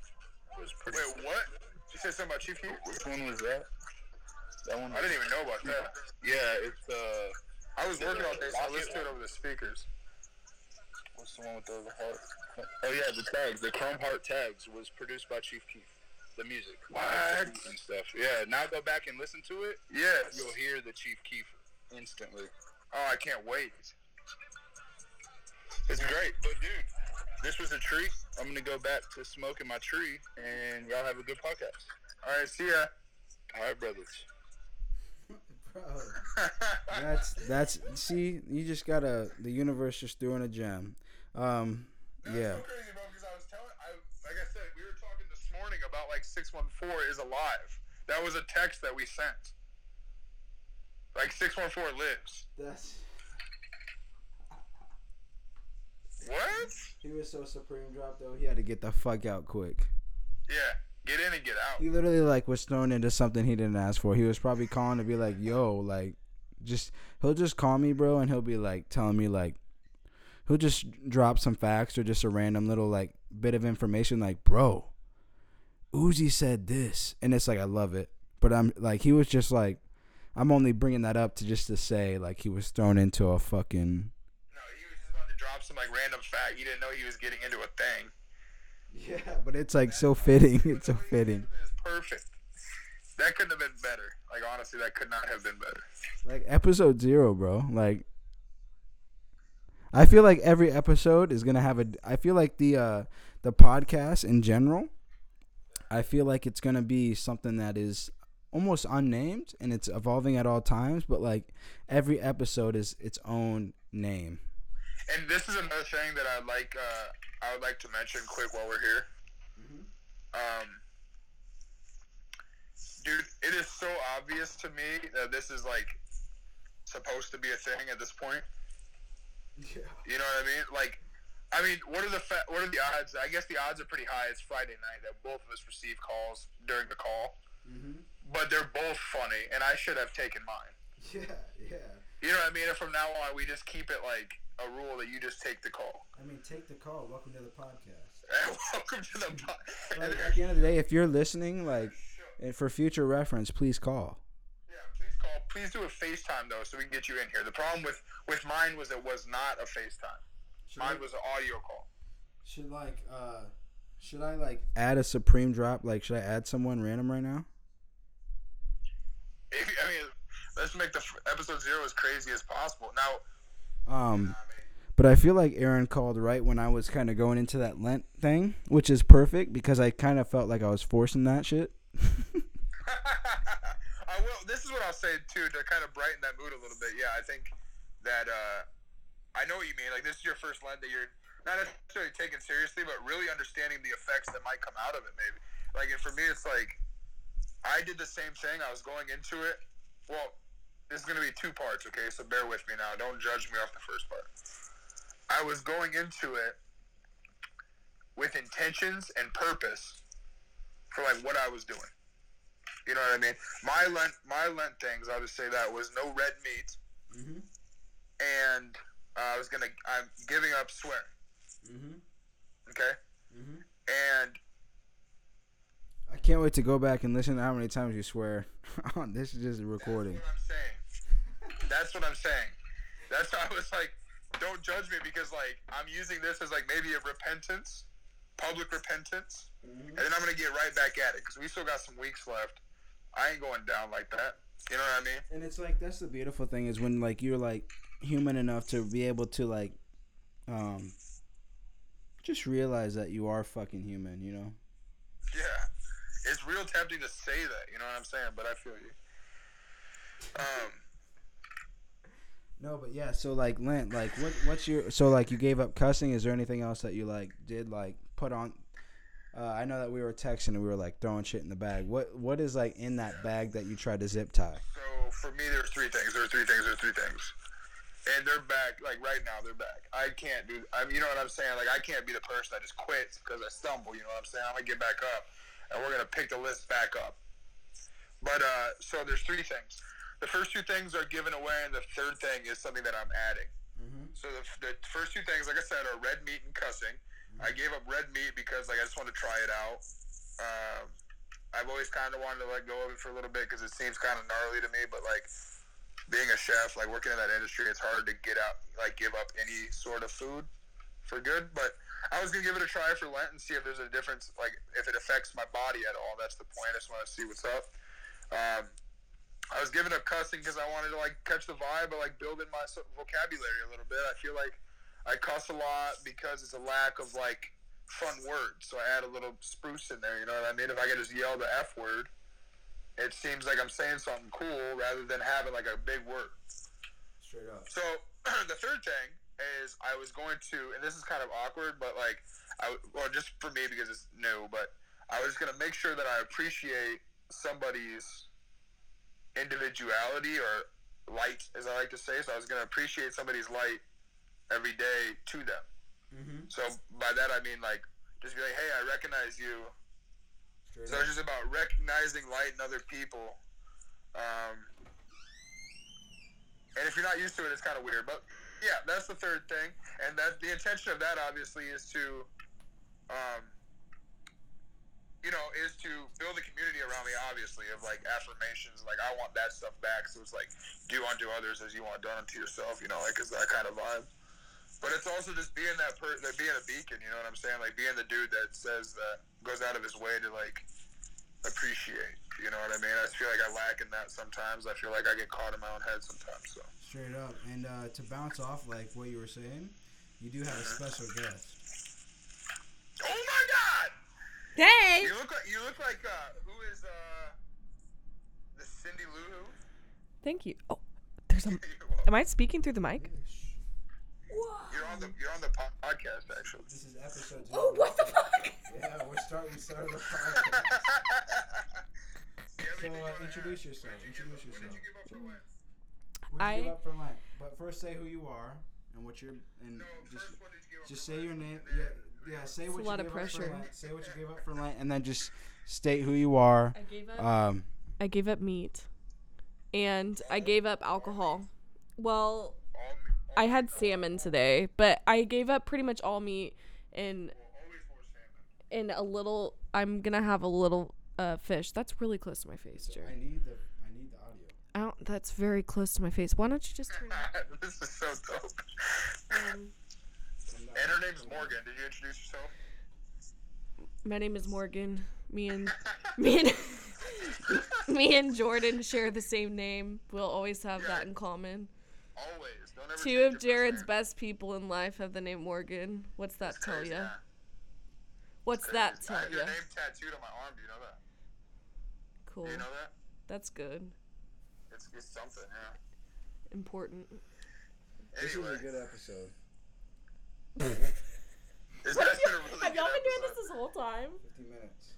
was pretty. Wait, what? You said something about Chief Keef? Which one was that? That one. I didn't even know about that. Yeah, it's uh, I was working on this. I Rocket listened to it over the speakers. what's the one with the heart? Oh yeah, the tags, the Chrome Heart tags was produced by Chief Keef. The music, What? and stuff. Yeah, now go back and listen to it. Yes. You'll hear the Chief Keef instantly. Oh, I can't wait. It's great. But dude, this was a treat. I'm gonna go back to smoking my tree, and y'all have a good podcast. All right, see ya. All right, brothers. Bro, that's that's see, you just gotta the universe just threw in a gem. Um, That's yeah, so crazy, bro. Because I was telling, I like I said, we were talking this morning about like six one four is alive. That was a text that we sent. Like six one four lives. that's What? he was so supreme drop though. He had to get the fuck out quick. Yeah. Get in and get out. He literally like was thrown into something he didn't ask for. He was probably calling to be like, "Yo, like, just he'll just call me, bro, and he'll be like telling me like, he'll just drop some facts or just a random little like bit of information like, bro, Uzi said this, and it's like I love it. But I'm like he was just like, I'm only bringing that up to just to say like he was thrown into a fucking. No, he was just about to drop some like random fact. You didn't know he was getting into a thing. Yeah, but it's like so fitting. It's so fitting. It's perfect. That couldn't have been better. Like honestly, that could not have been better. Like episode zero, bro. Like I feel like every episode is gonna have a. I feel like the uh the podcast in general. I feel like it's gonna be something that is almost unnamed and it's evolving at all times. But like every episode is its own name. And this is another thing that I like. Uh, I would like to mention quick while we're here. Um, dude, it is so obvious to me that this is like supposed to be a thing at this point. Yeah. You know what I mean? Like, I mean, what are the fa- what are the odds? I guess the odds are pretty high. It's Friday night that both of us receive calls during the call, Mm-hmm. but they're both funny, and I should have taken mine. Yeah. You know what I mean? And from now on, we just keep it like a rule that you just take the call. I mean, take the call. Welcome to the podcast. And welcome to the. po- and Like, at the end of the day, if you're listening, like, and for future reference, please call. Yeah, please call. Please do a FaceTime though, so we can get you in here. The problem with with mine was it was not a FaceTime. Mine was an audio call. Should like uh should I like add a supreme drop? Like should I add someone random right now? If, I mean, let's make the f- episode zero as crazy as possible. Now, Um I mean, but I feel like Aaron called right when I was kind of going into that Lent thing, which is perfect because I kind of felt like I was forcing that shit. I will. This is what I'll say too to kind of brighten that mood a little bit. Yeah, I think that uh, I know what you mean. Like this is your first Lent that you're not necessarily taking seriously, but really understanding the effects that might come out of it. Maybe like, and for me, it's like I did the same thing. I was going into it. Well, this is going to be two parts, okay? So bear with me now. Don't judge me off the first part. I was going into it with intentions and purpose for like what I was doing. You know what I mean? My Lent, my Lent things. I'll just say that was no red meat, Mm-hmm. and uh, I was gonna. I'm giving up swearing. Mm-hmm. Okay, Mm-hmm. and I can't wait to go back and listen to how many times you swear. this is just a recording. That's what I'm saying. That's what I'm saying. That's why I was like, don't judge me because like I'm using this as like maybe a repentance, public repentance, and then I'm gonna get right back at it because we still got some weeks left. I ain't going down like that. You know what I mean? And it's like that's the beautiful thing is when like you're like human enough to be able to like um just realize that you are fucking human, you know? Yeah. It's real tempting to say that, you know what I'm saying? But I feel you. Um, No, but yeah, so like Lent, like what what's your so like you gave up cussing, is there anything else that you like did like put on uh, I know that we were texting and we were like throwing shit in the bag. What what is like in that bag that you tried to zip tie? so for me, there's three things. There's three things. There's three things. And they're back. Like right now, they're back. I can't do. I mean, you know what I'm saying? Like I can't be the person that just quits because I stumble. You know what I'm saying? I'm gonna get back up, and we're gonna pick the list back up. But uh, so there's three things. The first two things are given away, and the third thing is something that I'm adding. Mm-hmm. So the, the first two things, like I said, are red meat and cussing. I gave up red meat because like I just wanted to try it out. Um, I've always kind of wanted to let go of it for a little bit because it seems kind of gnarly to me. But like being a chef, like working in that industry, it's hard to get out, like give up any sort of food for good. But I was gonna give it a try for Lent and see if there's a difference, like if it affects my body at all. That's the point. I just want to see what's up. Um, I was giving up cussing because I wanted to like catch the vibe of like building my vocabulary a little bit. I feel like I cuss a lot because it's a lack of like fun words. So I add a little spruce in there. You know what I mean? If I could just yell the f word, it seems like I'm saying something cool rather than having like a big word. Straight up. So the third thing is I was going to, and this is kind of awkward, but like, I well just for me because it's new, but I was gonna make sure that I appreciate somebody's individuality or light, as I like to say. So I was gonna appreciate somebody's light every day to them. Mm-hmm. So by that I mean like just be like, hey, I recognize you. Straight So it's just about recognizing light in other people. Um, and if you're not used to it, it's kind of weird. But yeah, that's the third thing, and that the intention of that obviously is to, um, you know, is to build a community around me. Obviously, of like affirmations, like I want that stuff back. So it's like do unto others as you want done unto yourself. You know, like it's that kind of vibe. But it's also just being that per, that being a beacon. You know what I'm saying? Like being the dude that says that goes out of his way to like appreciate. You know what I mean? I feel like I lack in that sometimes. I feel like I get caught in my own head sometimes. So. Straight up. And uh, to bounce off like what you were saying, you do have a special guest. Oh my God! Hey. You look like you look like uh, who is uh, the Cindy Lou Who? Thank you. Oh, there's a. Am I speaking through the mic? You're on the you're on the po- podcast actually. This is episode two. Oh, what the fuck? Yeah, we're starting starting the podcast. So uh, introduce yourself. Introduce yourself. you give up for Lent? What did you give up for Lent? But first, say who you are and what you're and No, just first you just say your name. Yeah, yeah. Say It's what a lot you of gave up for pressure. Lent. Say what you gave up for Lent, and then just state who you are. I gave up. Um, I gave up meat, and I gave up alcohol. Well, All me- all I had salmon today, but I gave up pretty much all meat and always more salmon. and a little. I'm gonna have a little uh, fish. That's really close to my face, I need the I need the audio. I don't. That's very close to my face. Why don't you just turn? it- this is so dope. Um, And her name's Morgan. Did you introduce yourself? my name is Morgan. Me and me and me and Jordan share the same name. We'll always have that in common. Always. Don't ever Two of Jared's best people in life have the name Morgan. What's that It's tell you? yeah. What's Crazy. that tell have you? your name tattooed on my arm. Do you know that? Cool. Do you know that? That's good. It's, it's something, yeah. Important. This Anyway, is a good episode. this has been a really Have y'all good been doing this this whole time? Fifty minutes.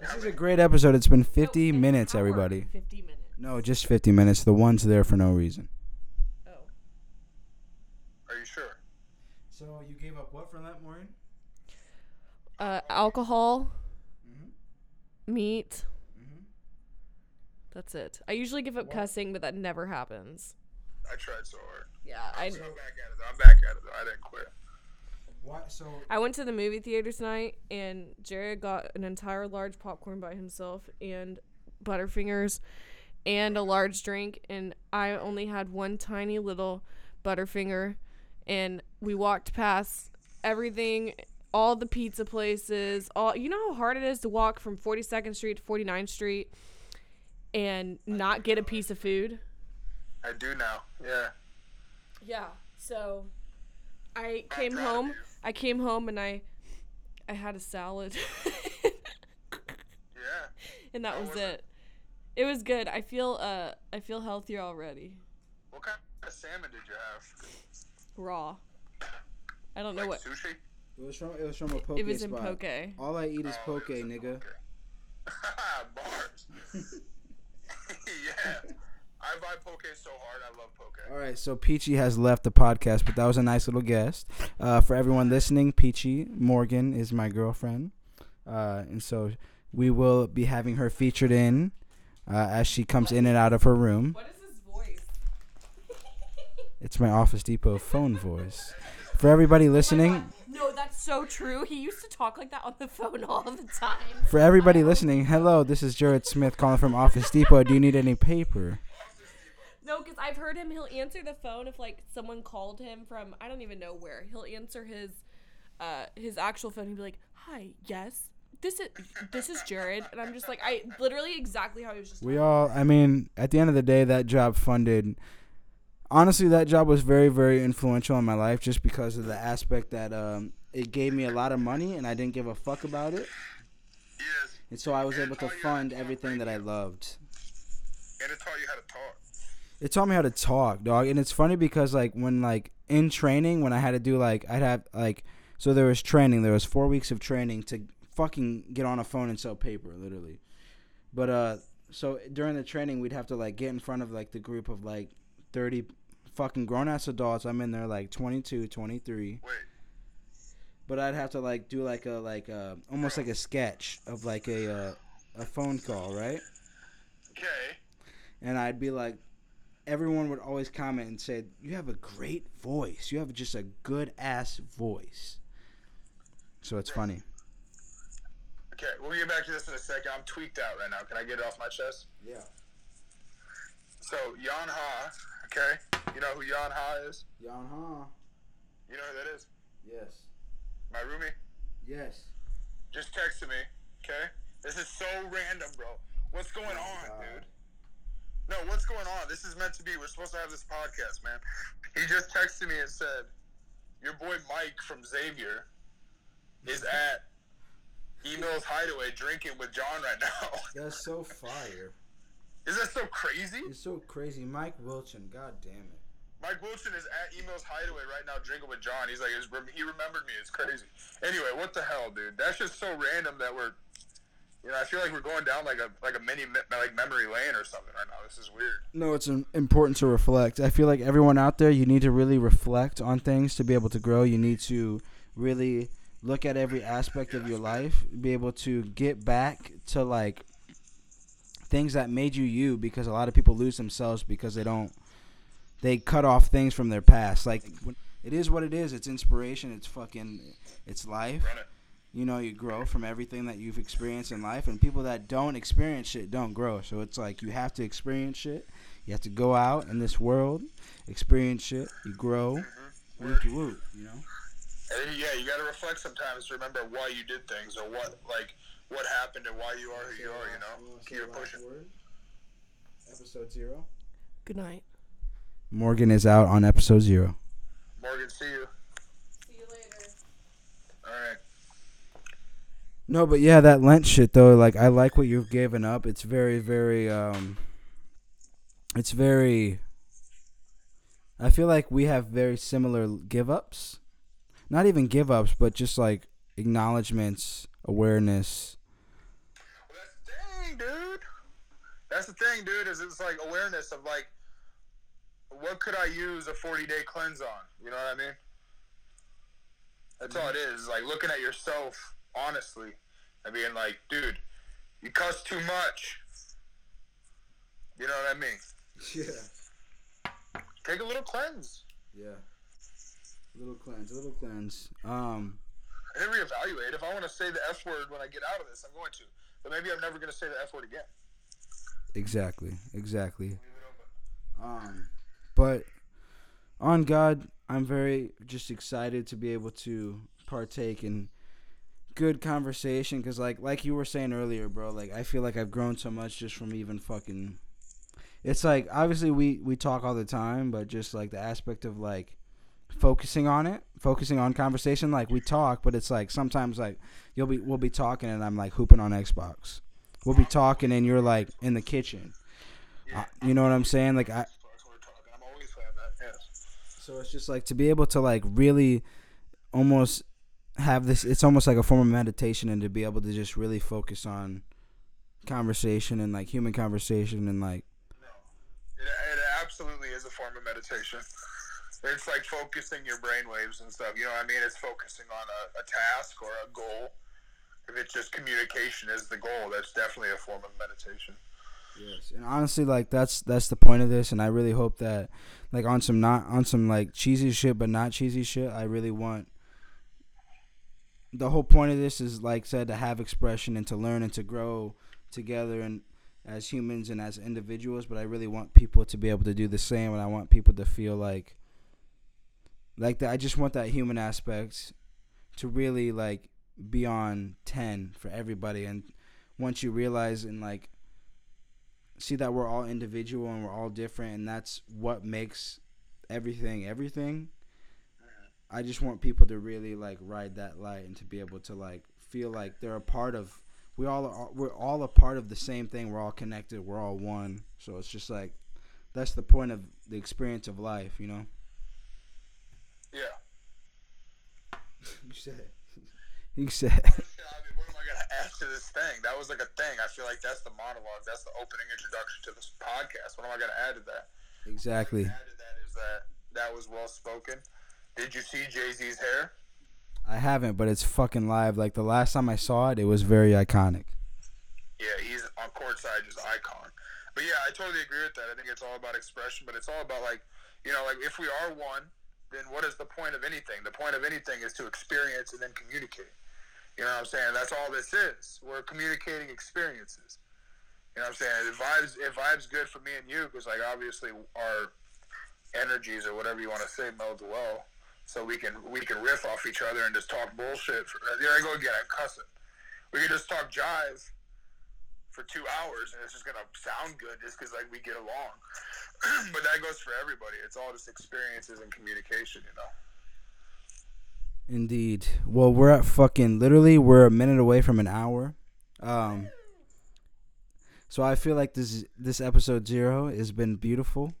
This is a great episode. It's been fifty No, minutes, hour, everybody. Fifty minutes. No, just fifty minutes. The one's there for no reason. Oh. Are you sure? So you gave up what for that, Maureen? Uh, alcohol, Mhm. meat. Mhm. That's it. I usually give up What? cussing, but that never happens. I tried so hard. Yeah, I I'm back at it. Though. I'm back at it. Though. I didn't quit. What? So I went to the movie theater tonight, and Jared got an entire large popcorn by himself and Butterfingers and a large drink, and I only had one tiny little Butterfinger. And we walked past everything, all the pizza places, all you know how hard it is to walk from 42nd Street to 49th Street and not get a piece of food. I do now. Yeah. Yeah. So I came proud of home. You. I came home and I I had a salad. Yeah. and that How was was it? it. It was good. I feel uh I feel healthier already. What kind of salmon did you have? Raw. I don't know what sushi? it was from it was from a poke it was in spot. poke. All I eat is Oh, poke, it was a nigga. poke. Bars. yeah. I buy poke so hard. I love poke. All right, so Peachy has left the podcast, but that was a nice little guest. Uh, for everyone listening, Peachy Morgan is my girlfriend, uh, and so we will be having her featured in uh, as she comes in and out of her room. What is his voice? It's my Office Depot phone voice. For everybody listening, No, that's so true. He used to talk like that on the phone all the time. for everybody listening, hello, this is Jared Smith calling from Office Depot. Do you need any paper? No, because I've heard him. He'll answer the phone if like someone called him from I don't even know where. He'll answer his uh his actual phone. He'll be like, "Hi, yes, this is this is Jared," and I'm just like, I literally exactly how he was just. We all, I mean, at the end of the day, that job funded. Honestly, that job was very, very influential in my life just because of the aspect that um, it gave me a lot of money and I didn't give a fuck about it. Yes. And so I was And able to taught you how to fund everything that I loved. And it taught you how to talk. It taught me how to talk, dog. And it's funny because, like, when, like, in training, when I had to do, like, I'd have, like, so there was training. There was four weeks of training to fucking get on a phone and sell paper, literally. But, uh, so during the training, we'd have to, like, get in front of, like, the group of, like, 30 fucking grown ass adults. I'm in there, like, 22, 23. Wait. But I'd have to, like, do, like, a, like, a, almost like a sketch of, like, a, uh, a phone call, right? Okay. and I'd be like, everyone would always comment and say, "You have a great voice. You have just a good ass voice." So it's funny. Okay, we'll get back to this in a second. I'm tweaked out right now. Can I get it off my chest? Yeah. So Jan Ha, okay, you know who Jan Ha is? Yan Ha. You know who that is? Yes. My roomie Yes. just texted me. Okay, this is so random, bro. What's going Oh, on, God. dude? No, what's going on? This is meant to be. We're supposed to have this podcast, man. He just texted me and said, "Your boy Mike from Xavier is at Emails Hideaway drinking with John right now." That's so fire. is that so crazy? It's so crazy. Mike Wilchin. God damn it. Mike Wilson is at Emails Hideaway right now drinking with John. He's like, he remembered me. It's crazy. Anyway, what the hell, dude? That's just so random that we're, you know, I feel like we're going down like a like a mini me- like memory lane or something right now. This is weird. No, it's important to reflect. I feel like everyone out there, you need to really reflect on things to be able to grow. You need to really look at every aspect of your life, be able to get back to like things that made you you because a lot of people lose themselves because they don't they cut off things from their past. Like it is what it is. It's inspiration. It's fucking it's life. Run it. you know you grow from everything that you've experienced in life and people that don't experience shit don't grow so it's like you have to experience shit you have to go out in this world experience shit you grow mm-hmm. woot woot you know And yeah, you got to reflect sometimes to remember why you did things or what like what happened and why you are who you are. You know, keep it pushing. episode zero Good night. morgan is out on episode zero Morgan, see you. See you later. All right. No but yeah that lent shit though like i like what you've given up it's very very um it's very i feel like we have very similar give ups not even give ups but just like acknowledgments awareness Well, that's the thing, dude. That's the thing, dude. Is it's like awareness of like, what could I use a forty day cleanse on? You know what I mean? That's all it is. Like looking at yourself honestly and being like, dude, you cuss too much. You know what I mean? yeah Take a little cleanse yeah A little cleanse a little cleanse um I then reevaluate. If I want to say the F word when I get out of this, I'm going to. But maybe I'm never going to say the F word again. exactly exactly Leave it open. Um, but on God, I'm very just excited to be able to partake in good conversation because, like, like you were saying earlier, bro. Like, I feel like I've grown so much just from even fucking. It's like obviously we we talk all the time, but just like the aspect of like focusing on it, focusing on conversation. Like we talk, but it's like sometimes like you'll be we'll be talking and I'm like hooping on Xbox. We'll be talking and you're like in the kitchen. Uh, you know what I'm saying? Like I, That's what we're talking. I'm always playing that. Yes. so it's just like to be able to like really almost have this it's almost like a form of meditation and to be able to just really focus on conversation and like human conversation and like It, it absolutely is a form of meditation. It's like focusing your brain waves and stuff. You know what I mean? It's focusing on a, a task or a goal. If it's just communication is the goal, that's definitely a form of meditation. yes and honestly like that's that's the point of this and I really hope that like on some not on some like cheesy shit but not cheesy shit I really want the whole point of this is like said to have expression and to learn and to grow together and as humans and as individuals but i really want people to be able to do the same and i want people to feel like like that. I just want that human aspect to really like be on 10 for everybody. And once you realize and like see that we're all individual and we're all different and that's what makes everything everything I just want people to really like ride that light and to be able to like feel like they're a part of. We all are. We're all a part of the same thing. We're all connected. We're all one. So it's just like that's the point of the experience of life. You know. Yeah. You said. You said. Yeah, I mean, what am I gonna add to this thing? That was like a thing. I feel like that's the monologue. That's the opening introduction to this podcast. What am I gonna add to that? Exactly. What I'm add to that is that that was well spoken. Did you see Jay Z's hair? I haven't, but it's fucking live. Like the last time I saw it, it was very iconic. Yeah, he's on court side, just icon. But yeah, I totally agree with that. I think it's all about expression, but it's all about like, you know, like if we are one, then what is the point of anything? The point of anything is to experience and then communicate. You know what I'm saying? That's all this is. We're communicating experiences. You know what I'm saying? It vibes, it vibes good for me and you because like obviously our energies or whatever you want to say meld well, so we can we can riff off each other and just talk bullshit. For, there I go again. I'm cussing. We can just talk jive for two hours and it's just gonna sound good just because like we get along. but that goes for everybody. It's all just experiences and communication, you know. Indeed. Well, we're at fucking literally we're a minute away from an hour. Um so I feel like this this episode 0 has been beautiful.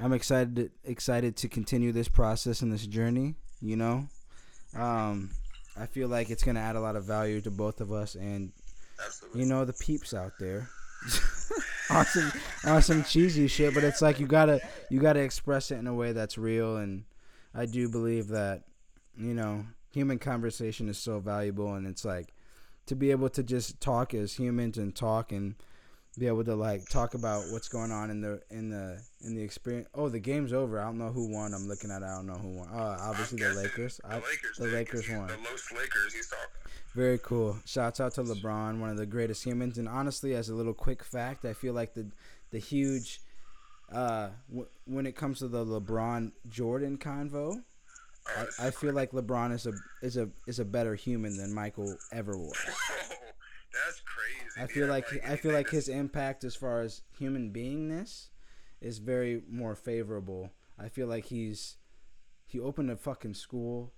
I'm excited excited to continue this process and this journey, you know. Um I feel like it's to add a lot of value to both of us and Absolutely. you know the peeps out there. on some on some cheesy shit, but it's like you gotta you gotta express it in a way that's real, and I do believe that you know human conversation is so valuable, and it's like to be able to just talk as humans and talk and be able to like talk about what's going on in the in the in the experience. Oh, the game's over. I don't know who won. I'm looking at. It. I don't know who won. Uh, obviously the Lakers. The I- Lakers. the did, 'cause Lakers won. The Los Lakers. He's talking. Very cool. Shouts out to LeBron, one of the greatest humans. And honestly, as a little quick fact, I feel like the the huge uh, w- when it comes to the LeBron Jordan convo, Uh, I, I feel like LeBron is a is a is a better human than Michael ever was. that's crazy. I feel I'm like I feel like his impact as far as human beingness is very more favorable. I feel like he's he opened a fucking school.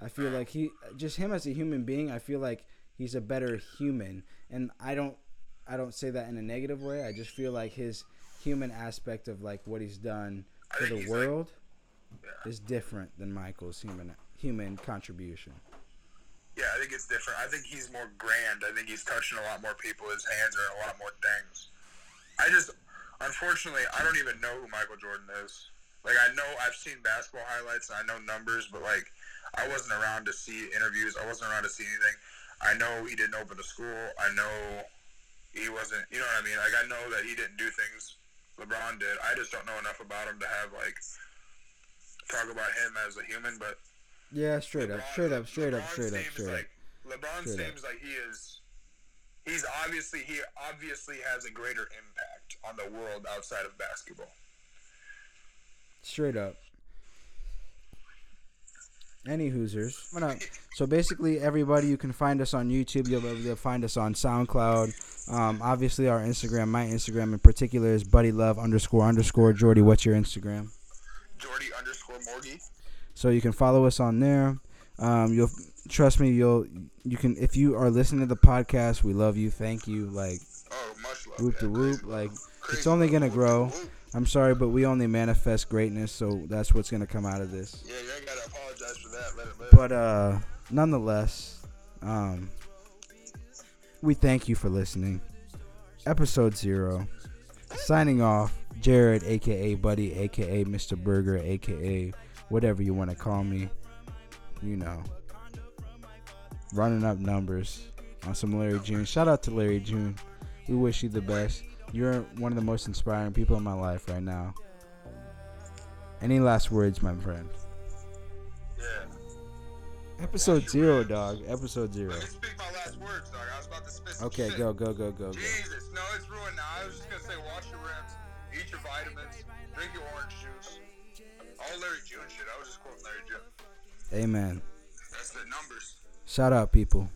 I feel like he just him as a human being. I feel like he's a better human, and I don't I don't say that in a negative way. I just feel like his human aspect of like what he's done for the he's, like- world Yeah. is different than Michael's human human contribution. Yeah, I think it's different. I think he's more grand. I think he's touching a lot more people. His hands are in a lot more things. I just, unfortunately, I don't even know who Michael Jordan is. Like, I know I've seen basketball highlights and I know numbers, but like, I wasn't around to see interviews. I wasn't around to see anything. I know he didn't open a school. I know he wasn't. You know what I mean? Like, I know that he didn't do things LeBron did. I just don't know enough about him to have like talk about him as a human, but Yeah, straight up, straight up, straight up, straight up, straight up. like, LeBron Straight up. seems like he is. He's obviously he obviously has a greater impact on the world outside of basketball. Straight up. Any Hoosers. I'm So basically, everybody, you can find us on YouTube. You'll be able to find us on SoundCloud. Um, obviously, our Instagram, my Instagram in particular, is Buddy Love underscore underscore Jordy. What's your Instagram? Jordy underscore Morgie. So you can follow us on there. Um, you'll trust me. You'll you can if you are listening to the podcast. We love you. Thank you. Like Oh, whoop to the whoop. Like love. it's only gonna grow. I'm sorry, but we only manifest greatness. So that's what's gonna come out of this. Yeah, you ain't gotta apologize for that. Let it live. But uh, nonetheless, um, we thank you for listening. Episode zero. Signing off, Jared, aka Buddy, aka Mr. Burger, aka whatever you want to call me. You know, running up numbers on some Larry June. Shout out to Larry June. We wish you the best. You're one of the most inspiring people in my life right now. Any last words, my friend? yeah. Episode zero, dog. Episode zero. Let me speak my last words, dog. I was about to spit some Okay, shit. go, go, go, go, go. Jesus, no, it's ruined now. I was just gonna say, wash your rims, eat your vitamins, drink your orange juice. All Larry June shit. I was just quoting Larry June. Amen. That's the numbers. Shout out, people.